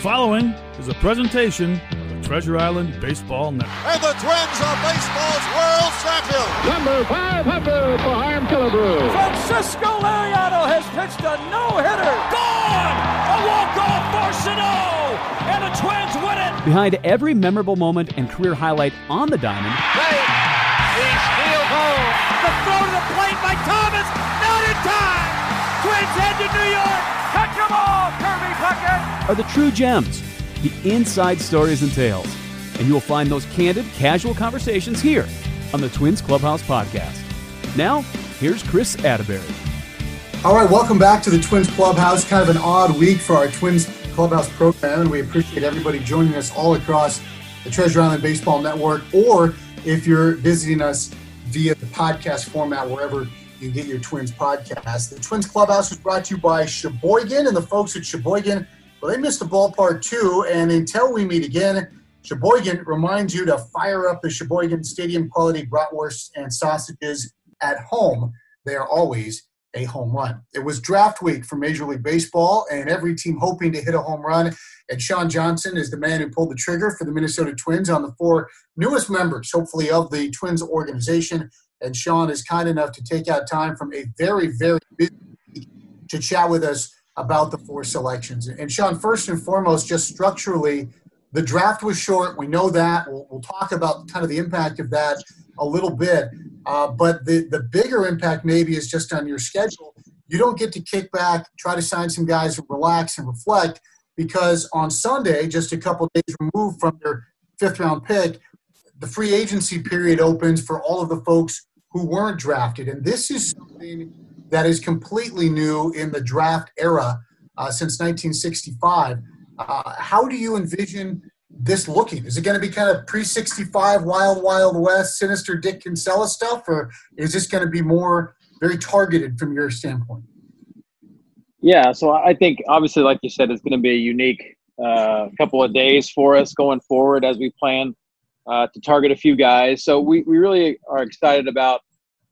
following is a presentation of the Treasure Island Baseball Network. And the Twins are baseball's world champions. Number 500 for Harmon Killebrew. Francisco Liriano has pitched a no-hitter. Gone! A walk-off for Sano! And the Twins win it! Behind every memorable moment and career highlight on the diamond Right. He steals home. The throw to the plate by Thomas. Not in time. Twins head to New York. Catch 'em all, Kirby Puckett. Are the true gems, the inside stories and tales. And you will find those candid, casual conversations here on the Twins Clubhouse podcast. Now, here's Kris Atteberry. All right, welcome back to the Twins Clubhouse. Kind of an odd week for our Twins Clubhouse program, and we appreciate everybody joining us all across the Treasure Island Baseball Network, or if you're visiting us via the podcast format, wherever you get your Twins podcast. The Twins Clubhouse is brought to you by Sheboygan and the folks at Sheboygan. Well, they missed the ballpark too, and until we meet again, Sheboygan reminds you to fire up the Sheboygan Stadium quality bratwursts and sausages at home. They are always a home run. It was draft week for Major League Baseball, and every team hoping to hit a home run. And Sean Johnson is the man who pulled the trigger for the Minnesota Twins on the four newest members, hopefully, of the Twins organization. And Sean is kind enough to take out time from a very, very busy week to chat with us about the four selections. And Sean, first and foremost, just structurally, the draft was short. We know that. We'll, we'll talk about kind of the impact of that a little bit. Uh, but the, the bigger impact maybe is just on your schedule. You don't get to kick back, try to sign some guys and relax and reflect because on Sunday, just a couple days removed from your fifth round pick, the free agency period opens for all of the folks who weren't drafted. And this is something that is completely new in the draft era uh, since 1965. Uh, how do you envision this looking? Is it going to be kind of pre 65 Wild Wild West, sinister Dick Kinsella stuff, or is this going to be more very targeted from your standpoint? Yeah, so I think obviously, like you said, it's going to be a unique uh, couple of days for us going forward as we plan uh, to target a few guys. So we, we really are excited about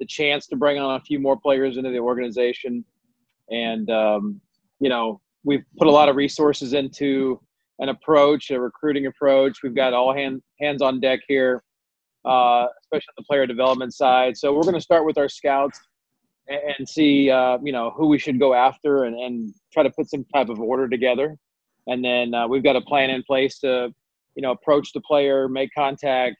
the chance to bring on a few more players into the organization. And, um, you know, we've put a lot of resources into an approach, a recruiting approach. We've got all hand, hands on deck here, uh, especially on the player development side. So we're going to start with our scouts and, see, uh, you know, who we should go after and, and try to put some type of order together. And then uh, we've got a plan in place to, you know, approach the player, make contact,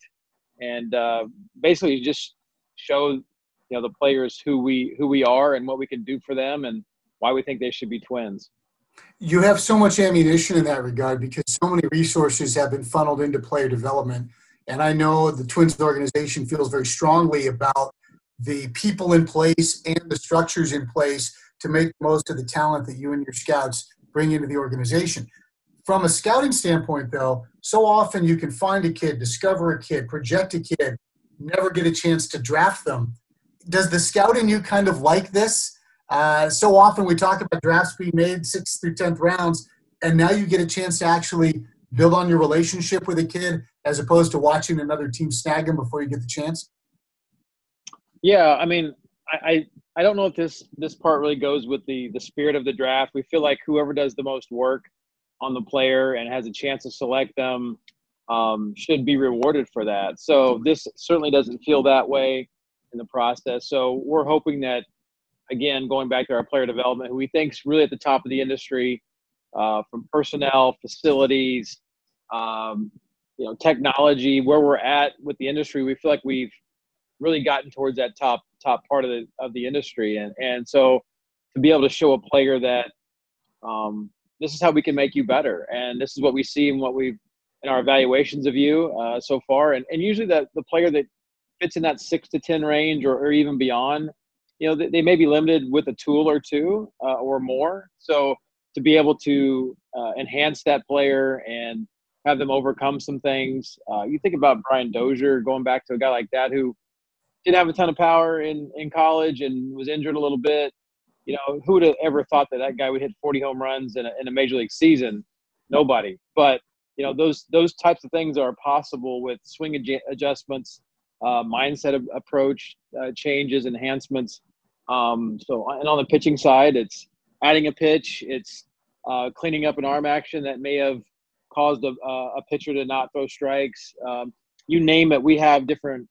and uh, basically just show, you know, the players who we who we are and what we can do for them and why we think they should be twins. You have so much ammunition in that regard because so many resources have been funneled into player development. And I know the Twins organization feels very strongly about the people in place and the structures in place to make most of the talent that you and your scouts bring into the organization. From a scouting standpoint, though, so often you can find a kid, discover a kid, project a kid, never get a chance to draft them. Does the scout in you kind of like this? Uh, so often we talk about drafts being made sixth through tenth rounds, and now you get a chance to actually build on your relationship with a kid as opposed to watching another team snag him before you get the chance. Yeah, I mean, I, I I don't know if this this part really goes with the the spirit of the draft. We feel like whoever does the most work on the player and has a chance to select them um, should be rewarded for that. So this certainly doesn't feel that way in the process. So we're hoping that again, going back to our player development, who we think's really at the top of the industry, uh, from personnel, facilities, um, you know, technology, where we're at with the industry, we feel like we've really gotten towards that top top part of the of the industry, and and so to be able to show a player that um, this is how we can make you better, and this is what we see and what we've in our evaluations of you uh, so far, and and usually the, the player that fits in that six to ten range or, or even beyond you know they, they may be limited with a tool or two uh, or more. So to be able to uh, enhance that player and have them overcome some things uh, you think about brian dozier going back to a guy like that who didn't have a ton of power in, in college and was injured a little bit you know who would have ever thought that that guy would hit 40 home runs in a, in a major league season? Nobody. But you know those those types of things are possible with swing adj- adjustments uh, mindset of approach uh, changes enhancements. Um, so, and on the pitching side, it's adding a pitch, it's uh, cleaning up an arm action that may have caused a, a pitcher to not throw strikes. Um, you name it, we have different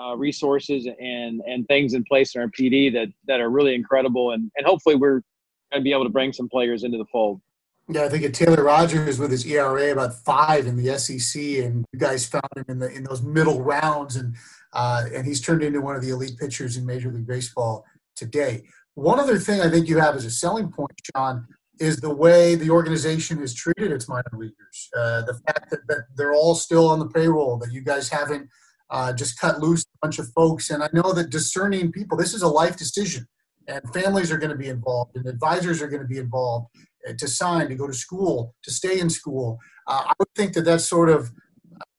uh, resources and and things in place in our PD that that are really incredible, and and hopefully we're going to be able to bring some players into the fold. Yeah, I think of Taylor Rogers with his ERA about five in the SEC, and you guys found him in the in those middle rounds, and uh, and he's turned into one of the elite pitchers in Major League Baseball today. One other thing I think you have as a selling point, Sean, is the way the organization has treated its minor leaguers. Uh, the fact that, that they're all still on the payroll, that you guys haven't uh, just cut loose a bunch of folks. And I know that discerning people, this is a life decision, and families are going to be involved, and advisors are going to be involved uh, to sign, to go to school, to stay in school. Uh, I would think that that sort of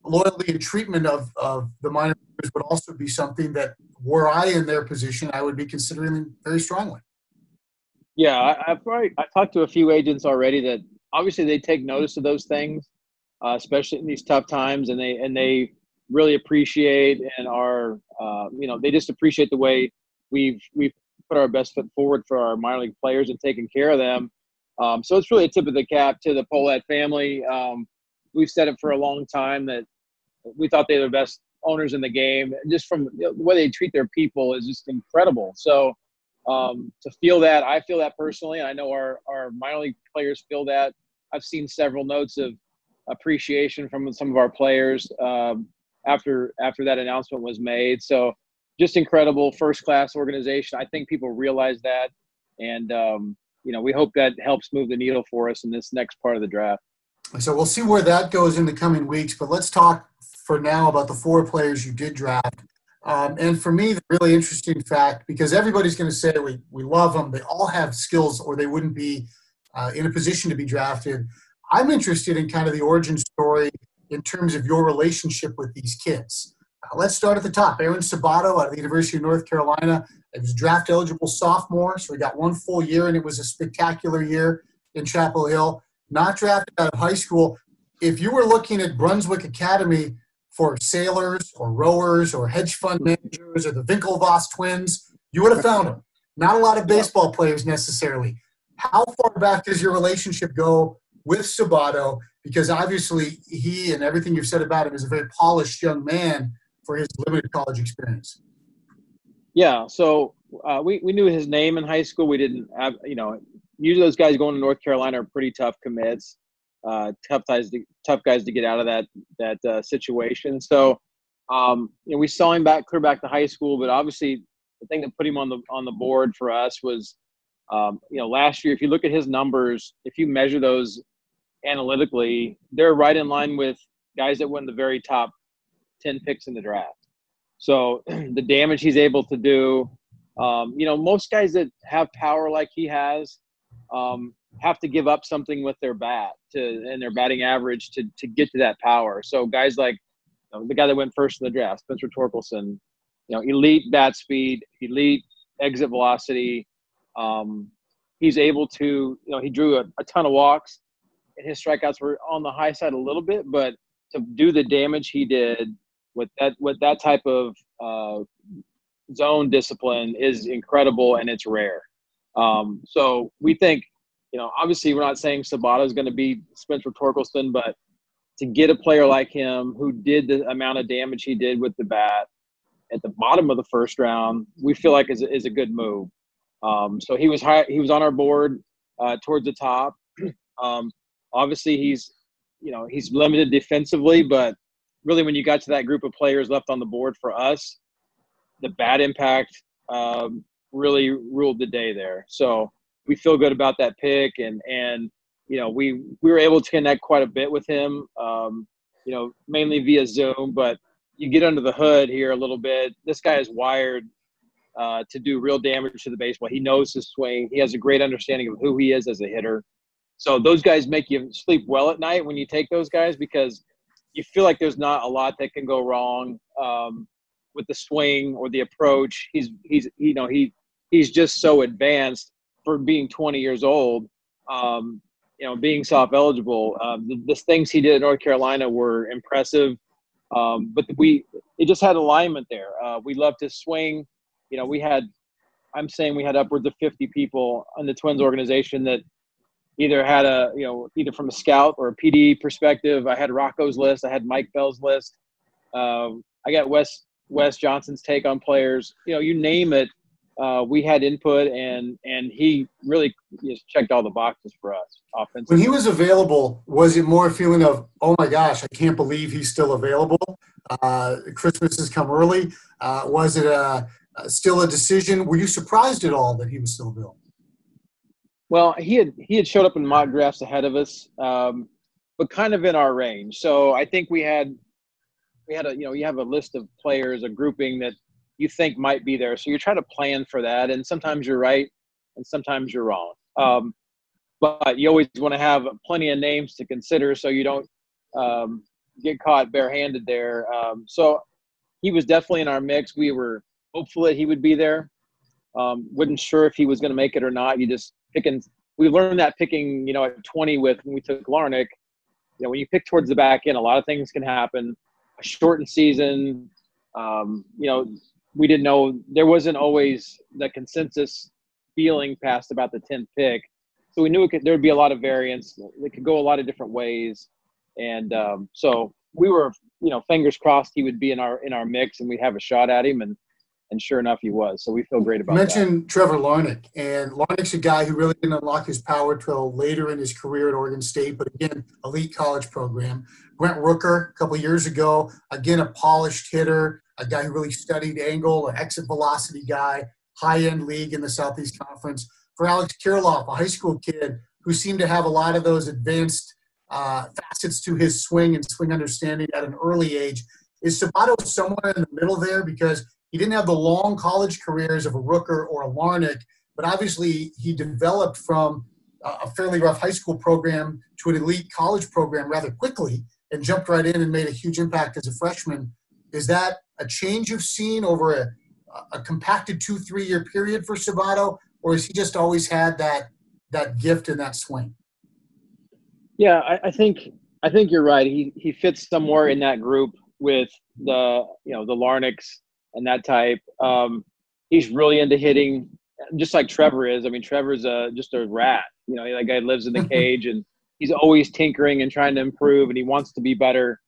loyalty and treatment of, of the minor leaguers would also be something that, were I in their position, I would be considering very strongly. Yeah, I, have probably I talked to a few agents already that obviously they take notice of those things, uh, especially in these tough times, and they and they really appreciate and are uh, you know they just appreciate the way we've we've put our best foot forward for our minor league players and taking care of them. Um, so it's really a tip of the cap to the Pohlad family. Um, we've said it for a long time that we thought they were the best owners in the game. Just from the way they treat their people is just incredible. So um, to feel that, I feel that personally. I know our our minor league players feel that. I've seen several notes of appreciation from some of our players um, after after that announcement was made. So just incredible, first class organization. I think people realize that, and um, you know we hope that helps move the needle for us in this next part of the draft. So we'll see where that goes in the coming weeks. But let's talk for now about the four players you did draft. Um, and for me, the really interesting fact, because everybody's going to say we, we love them, they all have skills or they wouldn't be uh, in a position to be drafted. I'm interested in kind of the origin story in terms of your relationship with these kids. Uh, let's start at the top. Aaron Sabato out of the University of North Carolina. He was draft eligible sophomore, so he got one full year, and it was a spectacular year in Chapel Hill. Not drafted out of high school. If you were looking at Brunswick Academy for sailors or rowers or hedge fund managers or the Winklevoss twins, you would have found them. Not a lot of baseball players necessarily. How far back does your relationship go with Sabato? Because obviously, he and everything you've said about him is a very polished young man for his limited college experience. Yeah, so uh, we, we knew his name in high school. We didn't have, you know, usually those guys going to North Carolina are pretty tough commits uh, tough guys to tough guys to get out of that that uh, situation. So um, you know, we saw him back clear back to high school, but obviously the thing that put him on the on the board for us was um, you know last year. If you look at his numbers, if you measure those analytically, they're right in line with guys that win the very top ten picks in the draft. So the damage he's able to do, um, you know, most guys that have power like he has, um, have to give up something with their bat to and their batting average to to get to that power. So guys like you know, the guy that went first in the draft, Spencer Torkelson, you know, elite bat speed, elite exit velocity. Um, he's able to, you know, he drew a, a ton of walks, his strikeouts were on the high side a little bit, but to do the damage he did with that with that type of uh, zone discipline is incredible and it's rare. Um, so we think you know, obviously we're not saying Sabato is going to be Spencer Torkelson, but to get a player like him who did the amount of damage he did with the bat at the bottom of the first round, we feel like is, is a good move. Um, so he was high, he was on our board uh, towards the top. Um, obviously, he's you know he's limited defensively, but really when you got to that group of players left on the board for us, the bad impact um, really ruled the day there. So we feel good about that pick, and and you know we we were able to connect quite a bit with him. Um, you know, mainly via Zoom, but you get under the hood here a little bit. This guy is wired uh, to do real damage to the baseball. He knows his swing. He has a great understanding of who he is as a hitter. So those guys make you sleep well at night when you take those guys because you feel like there's not a lot that can go wrong um, with the swing or the approach. He's he's you know he he's just so advanced for being 20 years old, um, you know, being soft eligible. Um, the, the, things he did at North Carolina were impressive. Um, but we, it just had alignment there. Uh, we loved his swing. You know, we had, I'm saying we had upwards of 50 people on the Twins organization that either had a you know either from a scout or a PD perspective. I had Rocco's list. I had Mike Bell's list. Um, I got Wes Wes Johnson's take on players. You know, you name it. Uh, we had input, and and he really just checked all the boxes for us offensively. When he was available, was it more a feeling of, oh my gosh, I can't believe he's still available? Uh, Christmas has come early. Uh, was it a, still a decision? Were you surprised at all that he was still available? Well, he had he had showed up in mock drafts ahead of us, um, but kind of in our range. So I think we had we had a you know you have a list of players, a grouping that you think might be there. So you're trying to plan for that, and sometimes you're right, and sometimes you're wrong. Um, but you always want to have plenty of names to consider, so you don't um, get caught barehanded there. Um, so he was definitely in our mix. We were hopeful that he would be there. Um, wasn't sure if he was going to make it or not. You just picking. We learned that picking, you know, at 20 with when we took Larnach. You know, when you pick towards the back end, a lot of things can happen. A shortened season. Um, you know, we didn't know there wasn't always the consensus feeling passed about the 10th pick. So we knew there would be a lot of variance. It could go a lot of different ways, and um, so we were, you know, fingers crossed he would be in our in our mix and we'd have a shot at him. And and sure enough, he was. So we feel great about. You mentioned that. Trevor Larnach, and Larnach's a guy who really didn't unlock his power till later in his career at Oregon State, but again, elite college program. Brent Rooker, a couple years ago, again a polished hitter, a guy who really studied angle, an exit velocity guy, high end league in the Southeast Conference. For Alex Kirilloff, a high school kid who seemed to have a lot of those advanced uh, facets to his swing and swing understanding at an early age. Is Sabato somewhere in the middle there? Because he didn't have the long college careers of a Rooker or a Larnach, but obviously he developed from a fairly rough high school program to an elite college program rather quickly and jumped right in and made a huge impact as a freshman. Is that a change you've seen over a, a compacted two, three year period for Sabato, or has he just always had that that gift and that swing? Yeah, I, I think I think you're right. He he fits somewhere in that group with the you know the Larnachs and that type. Um, he's really into hitting, just like Trevor is. I mean, Trevor's a, just a rat. You know, that guy lives in the cage and he's always tinkering and trying to improve, and he wants to be better.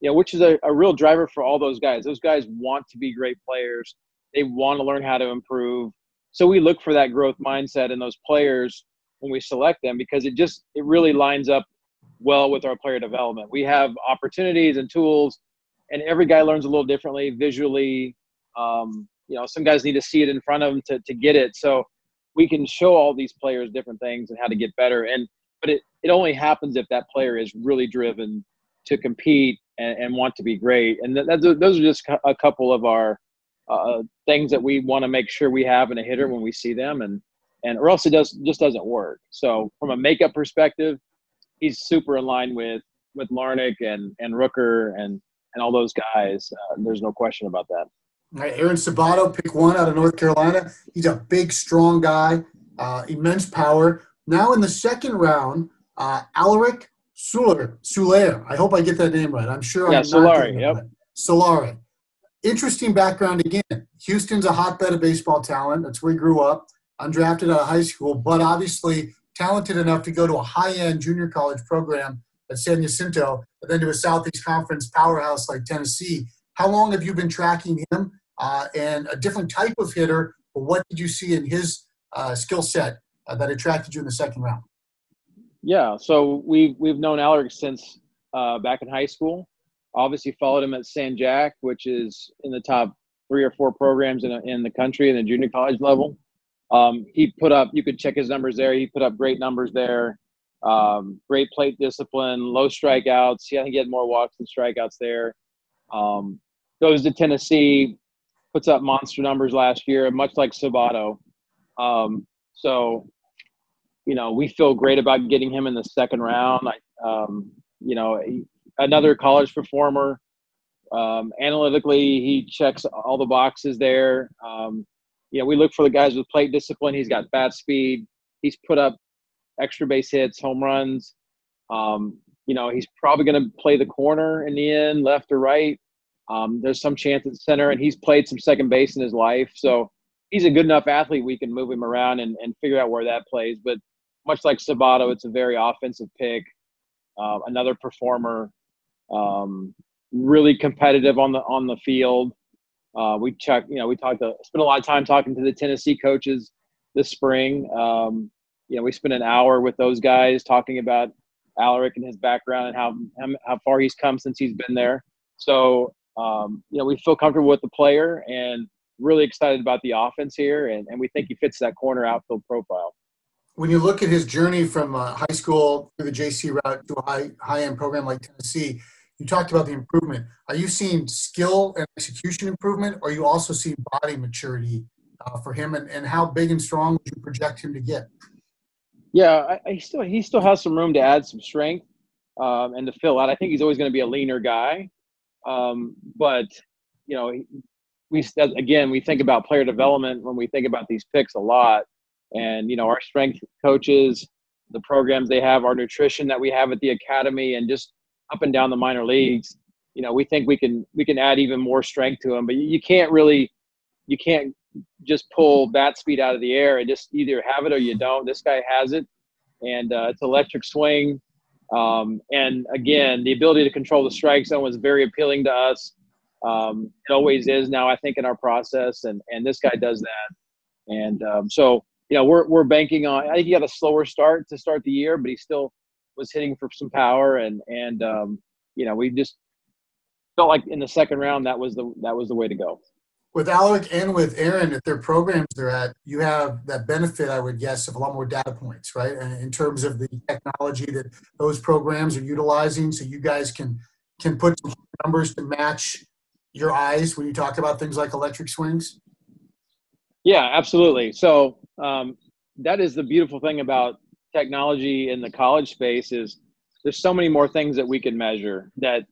You know, which is a, a real driver for all those guys. Those guys want to be great players. They want to learn how to improve. So we look for that growth mindset in those players when we select them because it just it really lines up well with our player development. We have opportunities and tools, and every guy learns a little differently visually, um, you know, some guys need to see it in front of them to, to get it. So we can show all these players different things and how to get better. And but it, it only happens if that player is really driven to compete and, and want to be great. And that, those are just a couple of our uh, things that we want to make sure we have in a hitter when we see them, and and or else it does just doesn't work. So from a makeup perspective, he's super in line with with Larnach and and Rooker and and all those guys. Uh, there's no question about that. All right, Aaron Sabato, pick one out of North Carolina. He's a big, strong guy, uh, immense power. Now in the second round, uh, Alerick Soulard. Soulard. I hope I get that name right. I'm sure. Yeah, Soularie. Yep. Right. Soularie. Interesting background again. Houston's a hotbed of baseball talent. That's where he grew up. Undrafted out of high school, but obviously talented enough to go to a high-end junior college program at San Jacinto, and then to a Southeast Conference powerhouse like Tennessee. How long have you been tracking him? Uh, and a different type of hitter. But what did you see in his uh, skill set uh, that attracted you in the second round? Yeah, so we've we've known Alerick since uh, back in high school. Obviously, followed him at San Jac, which is in the top three or four programs in, in the country in the junior college level. Um, he put up, you could check his numbers there. He put up great numbers there. Um, great plate discipline, low strikeouts. Yeah, I think he had more walks than strikeouts there. Um, goes to Tennessee, puts up monster numbers last year, much like Sabato. Um, so, you know, we feel great about getting him in the second round. I, um, you know, another college performer. Um, analytically, he checks all the boxes there. Um, you know, we look for the guys with plate discipline. He's got bat speed. He's put up extra base hits, home runs. Um, you know, he's probably going to play the corner in the end, left or right. Um, there's some chance at center, and he's played some second base in his life. So he's a good enough athlete. We can move him around and, and figure out where that plays. But much like Sabato, it's a very offensive pick. Uh, another performer, um, really competitive on the on the field. Uh, we check, you know, we talked, to, spent a lot of time talking to the Tennessee coaches this spring. Um, you know, we spent an hour with those guys talking about Alerick and his background and how how far he's come since he's been there. So, um, you know, we feel comfortable with the player and really excited about the offense here, and, and we think he fits that corner outfield profile. When you look at his journey from uh, high school through the JC route to a high high end program like Tennessee, you talked about the improvement. Are you seeing skill and execution improvement, or are you also seeing body maturity uh, for him? And, and how big and strong would you project him to get? Yeah, I, I still he still has some room to add some strength um, and to fill out. I think he's always going to be a leaner guy, um, but you know, we again we think about player development when we think about these picks a lot, and you know our strength coaches, the programs they have, our nutrition that we have at the academy, and just up and down the minor leagues. You know, we think we can we can add even more strength to him, but you can't really you can't just pull bat speed out of the air and just either have it or you don't. This guy has it, and uh, it's electric swing. Um, and again, the ability to control the strike zone was very appealing to us. Um, it always is now, I think, in our process, and and this guy does that. And um, so, you know, we're we're banking on. I think he got a slower start to start the year, but he still was hitting for some power, and and um, you know, we just felt like in the second round that was the that was the way to go with Alec and with Aaron, at their programs they're at, you have that benefit, I would guess, of a lot more data points, right? And in terms of the technology that those programs are utilizing, so you guys can can put some numbers to match your eyes when you talk about things like electric swings. Yeah, absolutely. So um, that is the beautiful thing about technology in the college space is there's so many more things that we can measure that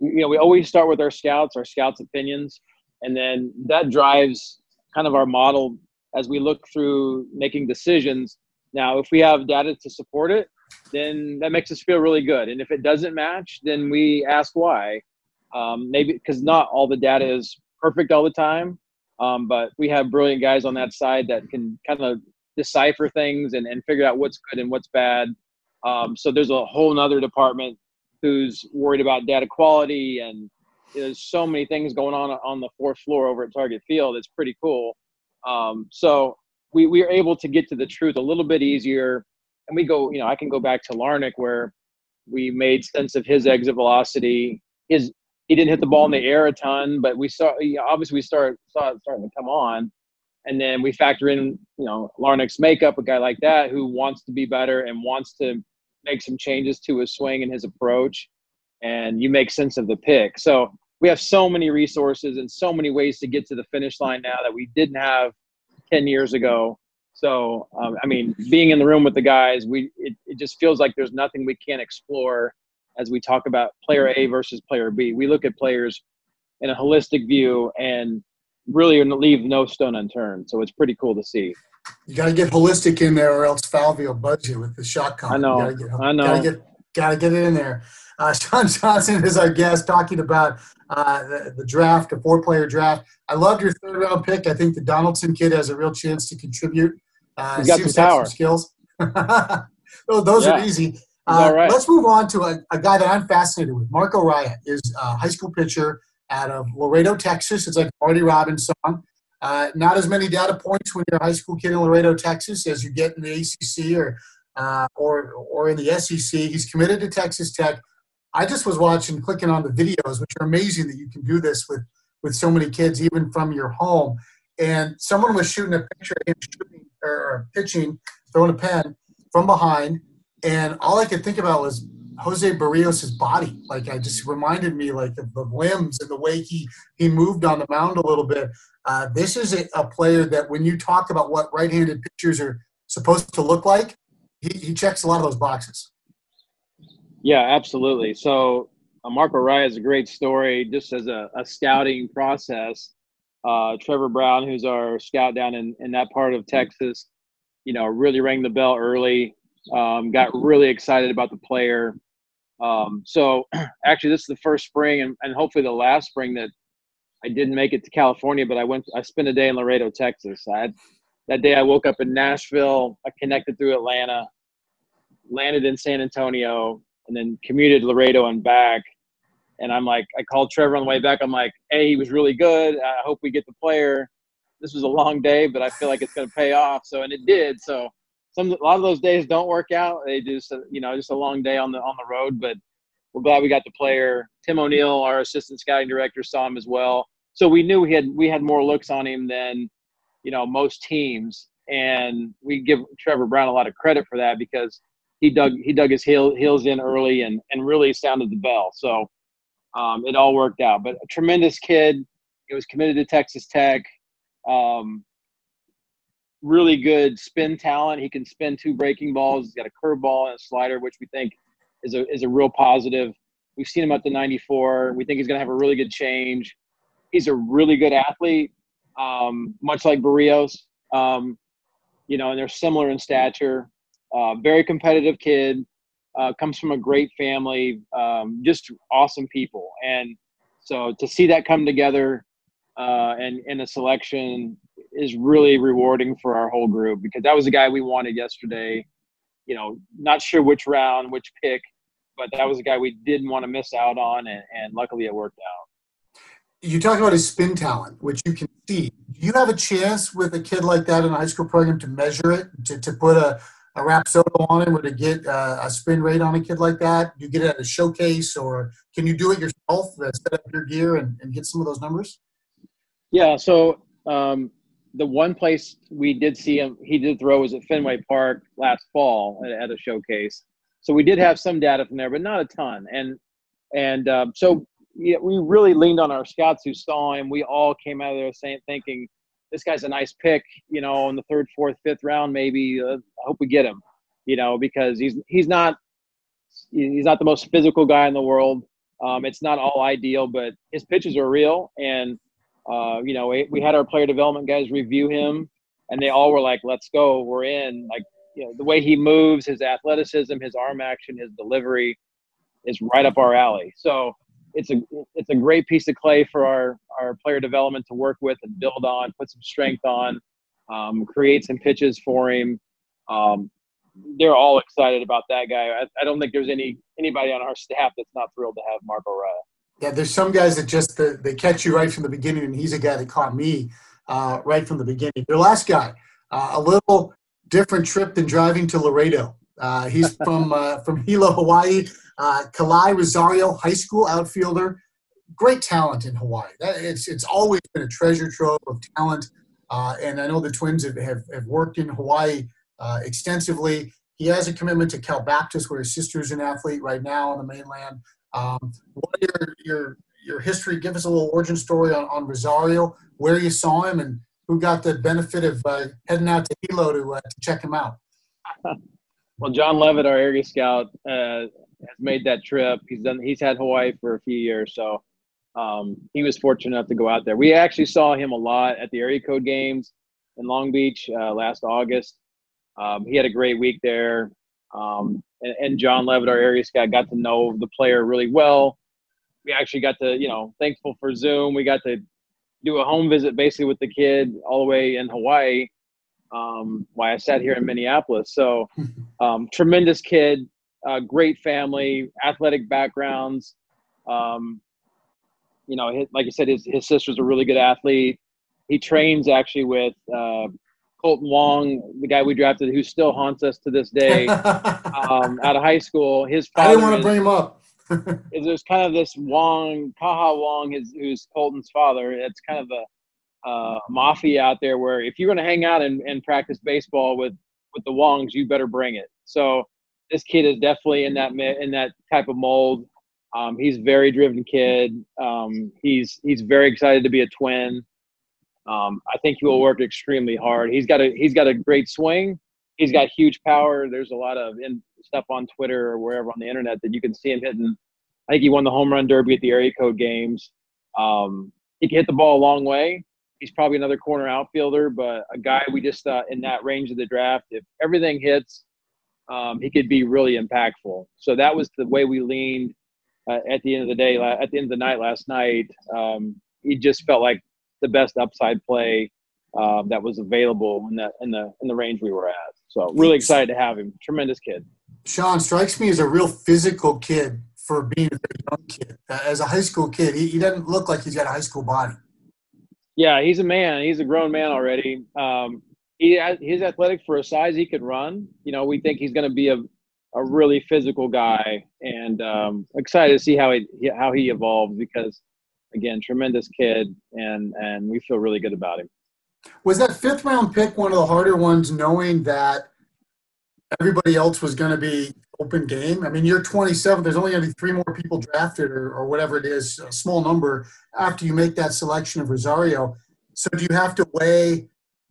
you know we always start with our scouts our scouts opinions and then that drives kind of our model as we look through making decisions. Now if we have data to support it then that makes us feel really good. And if it doesn't match then we ask why. Um, maybe because not all the data is perfect all the time um, but we have brilliant guys on that side that can kind of decipher things and, and figure out what's good and what's bad. Um, so there's a whole nother department who's worried about data quality and there's so many things going on on the fourth floor over at Target Field. It's pretty cool. Um, so we, we are able to get to the truth a little bit easier. And we go, you know, I can go back to Larnach where we made sense of his exit velocity. His he didn't hit the ball in the air a ton, but we saw obviously we start saw it starting to come on. And then we factor in, you know, Larnach's makeup, a guy like that who wants to be better and wants to make some changes to his swing and his approach. And you make sense of the pick. So we have so many resources and so many ways to get to the finish line now that we didn't have 10 years ago. So, um, I mean, being in the room with the guys, we it, it just feels like there's nothing we can't explore as we talk about player A versus player B. We look at players in a holistic view and really leave no stone unturned. So it's pretty cool to see. You got to get holistic in there, or else Falvey will budge you with the shot. I know. gotta get, I know. Gotta get, gotta get it in there. Uh, Sean Johnson is our guest talking about uh, the, the, draft, a four player draft. I loved your third round pick. I think the Donaldson kid has a real chance to contribute. Uh, He's got some power. Some skills. those yeah. are easy. Uh, right. Let's move on to a, a, guy that I'm fascinated with. Marco Raya is a high school pitcher out of Laredo, Texas. It's like Marty Robbins song. Uh, not as many data points when you're a high school kid in Laredo, Texas, as you get in the ACC or uh, or or in the SEC. He's committed to Texas Tech. I just was watching, clicking on the videos, which are amazing that you can do this with with so many kids, even from your home. And someone was shooting a picture of him shooting or pitching, throwing a pen from behind, and all I could think about was Jose Berrios' body. Like I just reminded me like of the limbs and the way he he moved on the mound a little bit. Uh, this is a, a, player that when you talk about what right-handed pitchers are supposed to look like, he, he checks a lot of those boxes. Yeah, absolutely. So uh, Marco Raya is a great story just as a, a scouting process. Uh, Trevor Brown, who's our scout down in, in that part of Texas, you know, really rang the bell early, um, got really excited about the player. Um, so actually, this is the first spring and, and hopefully the last spring that I didn't make it to California, but I went, I spent a day in Laredo, Texas. I had, that day I woke up in Nashville, I connected through Atlanta, landed in San Antonio, and then commuted Laredo and back. And I'm like, I called Trevor on the way back. I'm like, hey, he was really good. I hope we get the player. This was a long day, but I feel like it's going to pay off. So, and it did. So, some a lot of those days don't work out. They just, you know, just a long day on the on the road. But we're glad we got the player. Tim O'Neill, our assistant scouting director, saw him as well. So we knew we had we had more looks on him than, you know, most teams. And we give Trevor Brown a lot of credit for that because he dug he dug his heel, heels in early and and really sounded the bell. So um, it all worked out. But a tremendous kid. He was committed to Texas Tech. Um, really good spin talent. He can spin two breaking balls. He's got a curveball and a slider, which we think is a is a real positive. We've seen him at the 94. We think he's going to have a really good change. He's a really good athlete, um, much like Berrios. Um, you know, and they're similar in stature. Uh, very competitive kid. Uh, comes from a great family. Um, just awesome people. And so to see that come together uh, and in a selection is really rewarding for our whole group because that was the guy we wanted yesterday. You know, not sure which round, which pick, but that was a guy we didn't want to miss out on, and, and luckily it worked out. You talk about his spin talent, which you can see. Do you have a chance with a kid like that in a high school program to measure it, to, to put a, a Rapsodo on him or to get uh, a spin rate on a kid like that? Do you get it at a showcase or can you do it yourself, uh, set up your gear and, and get some of those numbers? Yeah, so um, the one place we did see him, he did throw was at Fenway Park last fall at, at a showcase. So we did have some data from there, but not a ton. And and um, so yeah, we really leaned on our scouts who saw him. We all came out of there saying, thinking, this guy's a nice pick, you know, in the third, fourth, fifth round, maybe. Uh, I hope we get him, you know, because he's he's not he's not the most physical guy in the world. Um, it's not all ideal, but his pitches are real. And uh, you know, we, we had our player development guys review him, and they all were like, "Let's go, we're in." Like, you know, the way he moves, his athleticism, his arm action, his delivery is right up our alley. So it's a it's a great piece of clay for our our player development to work with and build on, put some strength on, um, create some pitches for him. Um, they're all excited about that guy. I, I, don't think there's any anybody on our staff that's not thrilled to have Marco Raya. Yeah, there's some guys that just they catch you right from the beginning, and he's a guy that caught me uh, right from the beginning. Your last guy, uh, a little different trip than driving to Laredo. Uh, he's from uh, from Hilo, Hawaii. Uh, Kalai Rosario, high school outfielder, great talent in Hawaii. That, it's it's always been a treasure trove of talent, and I know the Twins have, have, have worked in Hawaii extensively. He has a commitment to Cal Baptist, where his sister is an athlete right now on the mainland. Um, what your your your history? Give us a little origin story on, on Rosario, where you saw him, and who got the benefit of uh, heading out to Hilo to, uh, to check him out. well, John Levitt, our area scout, uh, has made that trip. He's done. He's had Hawaii for a few years, so um, he was fortunate enough to go out there. We actually saw him a lot at the area code games in Long Beach uh, last August. Um, he had a great week there. Um, and, and, John Levitt, our area scout, got to know the player really well. We actually got to, you know, thankful for Zoom. We got to do a home visit basically with the kid all the way in Hawaii um, while I sat here in Minneapolis. So, um, tremendous kid, uh, great family, athletic backgrounds. Um, you know, his, like I said, his, his sister's a really good athlete. He trains actually with uh, Kolten Wong, the guy we drafted, who still haunts us to this day, um, out of high school. His father I didn't want to bring him up. is there's kind of this Wong, Kaha Wong, his, who's Kolten's father. It's kind of a uh, mafia out there where if you're going to hang out and, and practice baseball with with the Wongs, you better bring it. So this kid is definitely in that in that type of mold. Um, he's a very driven kid. Um, he's he's very excited to be a twin. Um, I think he will work extremely hard. He's got a he's got a great swing. He's got huge power. There's a lot of in, stuff on Twitter or wherever on the internet that you can see him hitting. I think he won the home run derby at the area code games. Um, he can hit the ball a long way. He's probably another corner outfielder, but a guy we just thought in that range of the draft, if everything hits, um, he could be really impactful. So that was the way we leaned uh, at the end of the day, at the end of the night last night. Um, he just felt like the best upside play uh, that was available in the in the in the range we were at. So really excited to have him. Tremendous kid. Sean strikes me as a real physical kid for being a very young kid. As a high school kid, he, he doesn't look like he's got a high school body. Yeah, he's a man. He's a grown man already. Um, he he's athletic for a size he could run. You know, we think he's going to be a a really physical guy, and um, excited to see how he how he evolves because again, tremendous kid, and and we feel really good about him. Was that fifth round pick one of the harder ones, knowing that everybody else was going to be open game? I mean, you're 27. There's only going to be three more people drafted, or, or whatever it is, a small number after you make that selection of Rosario. So do you have to weigh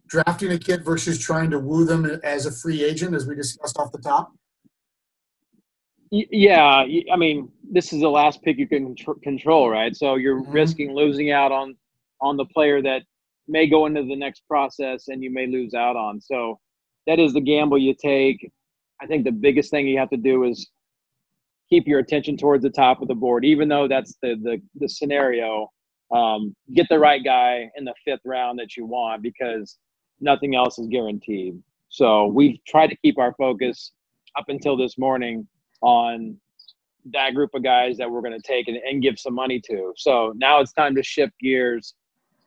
drafting a kid versus trying to woo them as a free agent, as we discussed off the top? Yeah, I mean, this is the last pick you can control, right? So you're mm-hmm. risking losing out on on the player that may go into the next process and you may lose out on. So that is the gamble you take. I think the biggest thing you have to do is keep your attention towards the top of the board, even though that's the the, the scenario. Um, get the right guy in the fifth round that you want because nothing else is guaranteed. So we've tried to keep our focus up until this morning on that group of guys that we're going to take and, and, give some money to. So now it's time to shift gears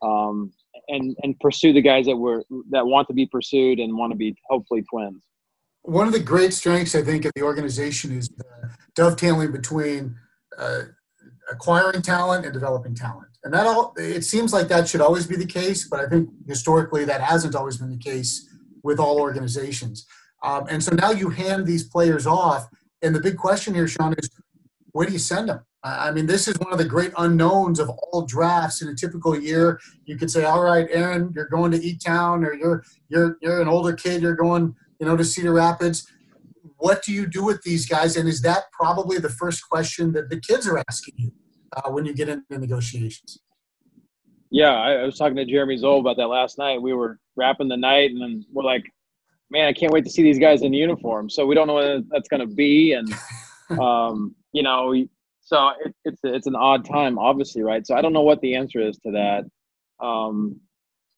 um, and and pursue the guys that were that want to be pursued and want to be hopefully twins. One of the great strengths I think of the organization is the dovetailing between uh, acquiring talent and developing talent, and that all it seems like that should always be the case, but I think historically that hasn't always been the case with all organizations. Um, and so now you hand these players off and the big question here, Sean, is where do you send them? I mean, this is one of the great unknowns of all drafts in a typical year. You could say, "All right, Aaron, you're going to E Town, or you're you're you're an older kid, you're going, you know, to Cedar Rapids." What do you do with these guys? And is that probably the first question that the kids are asking you uh, when you get into negotiations? Yeah, I, was talking to Jeremy Zoll about that last night. We were wrapping the night, and then we're like, man, I can't wait to see these guys in uniform. So we don't know what that's going to be, and um, you know, so it, it's it's an odd time, obviously, right? So I don't know what the answer is to that. Um,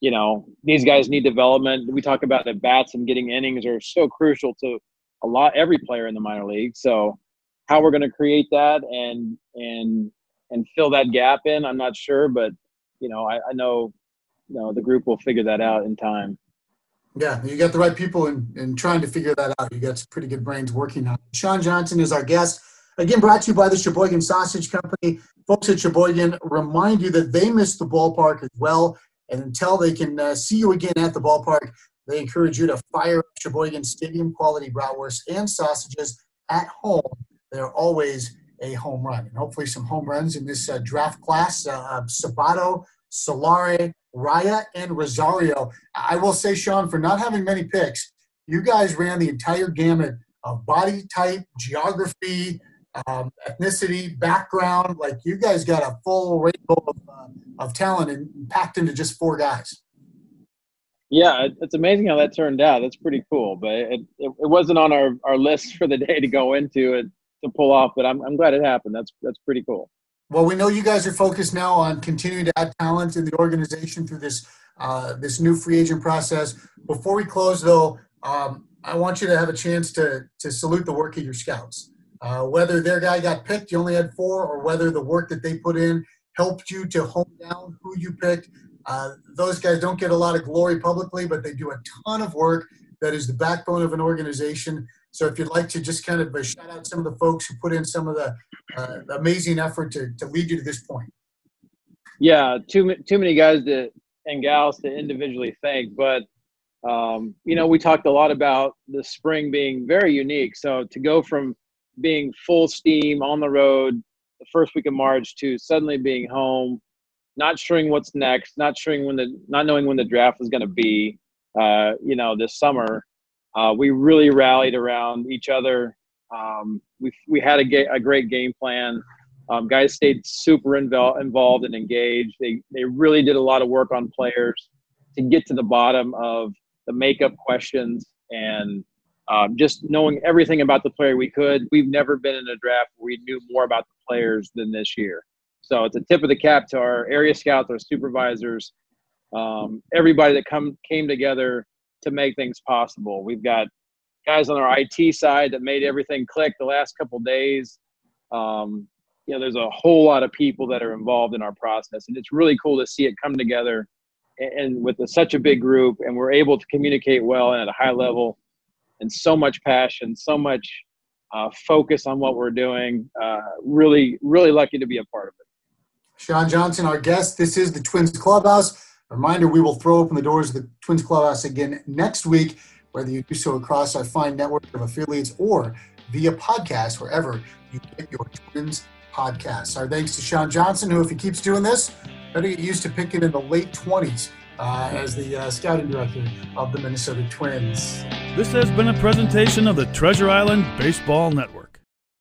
you know, these guys need development. We talk about the bats and getting innings are so crucial to a lot every player in the minor league. So how we're going to create that and and and fill that gap in, I'm not sure, but you know, I, I know, you know, the group will figure that out in time. Yeah, you got the right people in, in trying to figure that out. You got some pretty good brains working on it. Sean Johnson is our guest. Again, brought to you by the Sheboygan Sausage Company. Folks at Sheboygan remind you that they miss the ballpark as well. And until they can uh, see you again at the ballpark, they encourage you to fire Sheboygan Stadium quality bratwurst and sausages at home. They're always a home run. And hopefully, some home runs in this uh, draft class. Uh, Sabato, Soularie, Raya, and Rosario. I will say, Sean, for not having many picks, you guys ran the entire gamut of body type, geography, um, ethnicity, background. Like you guys got a full rainbow of, uh, of talent and packed into just four guys. Yeah, it's amazing how that turned out. That's pretty cool, but it, it, it wasn't on our, our list for the day to go into it to pull off. But I'm, I'm glad it happened. That's that's pretty cool. Well, we know you guys are focused now on continuing to add talent in the organization through this uh, this new free agent process. Before we close, though, um, I want you to have a chance to to salute the work of your scouts. Uh, whether their guy got picked, you only had four, or whether the work that they put in helped you to hone down who you picked. Uh, those guys don't get a lot of glory publicly, but they do a ton of work that is the backbone of an organization. So if you'd like to just kind of shout out some of the folks who put in some of the uh, amazing effort to, to lead you to this point. Yeah, too too many guys to, and gals to individually thank, but um, you know we talked a lot about the spring being very unique. So to go from being full steam on the road the first week of March to suddenly being home, not sure what's next, not sure when the not knowing when the draft was going to be, uh, you know, this summer uh, we really rallied around each other. Um, we we had a, ga- a great game plan. Um, guys stayed super invo- involved and engaged. They they really did a lot of work on players to get to the bottom of the makeup questions and um, just knowing everything about the player we could. We've never been in a draft where we knew more about the players than this year. So it's a tip of the cap to our area scouts, our supervisors, um, everybody that come came together to make things possible. We've got guys on our IT side that made everything click the last couple days. Um, you know, there's a whole lot of people that are involved in our process, and it's really cool to see it come together and, and with a, such a big group, and we're able to communicate well and at a high level, and so much passion, so much uh, focus on what we're doing. Uh, really, really lucky to be a part of it. Sean Johnson, our guest. This is the Twins Clubhouse. A reminder, we will throw open the doors of the Twins Clubhouse again next week, whether you do so across our fine network of affiliates or via podcast, wherever you get your Twins podcasts. Our thanks to Sean Johnson, who, if he keeps doing this, better get used to picking in the late 20s uh, as the uh, scouting director of the Minnesota Twins. This has been a presentation of the Treasure Island Baseball Network.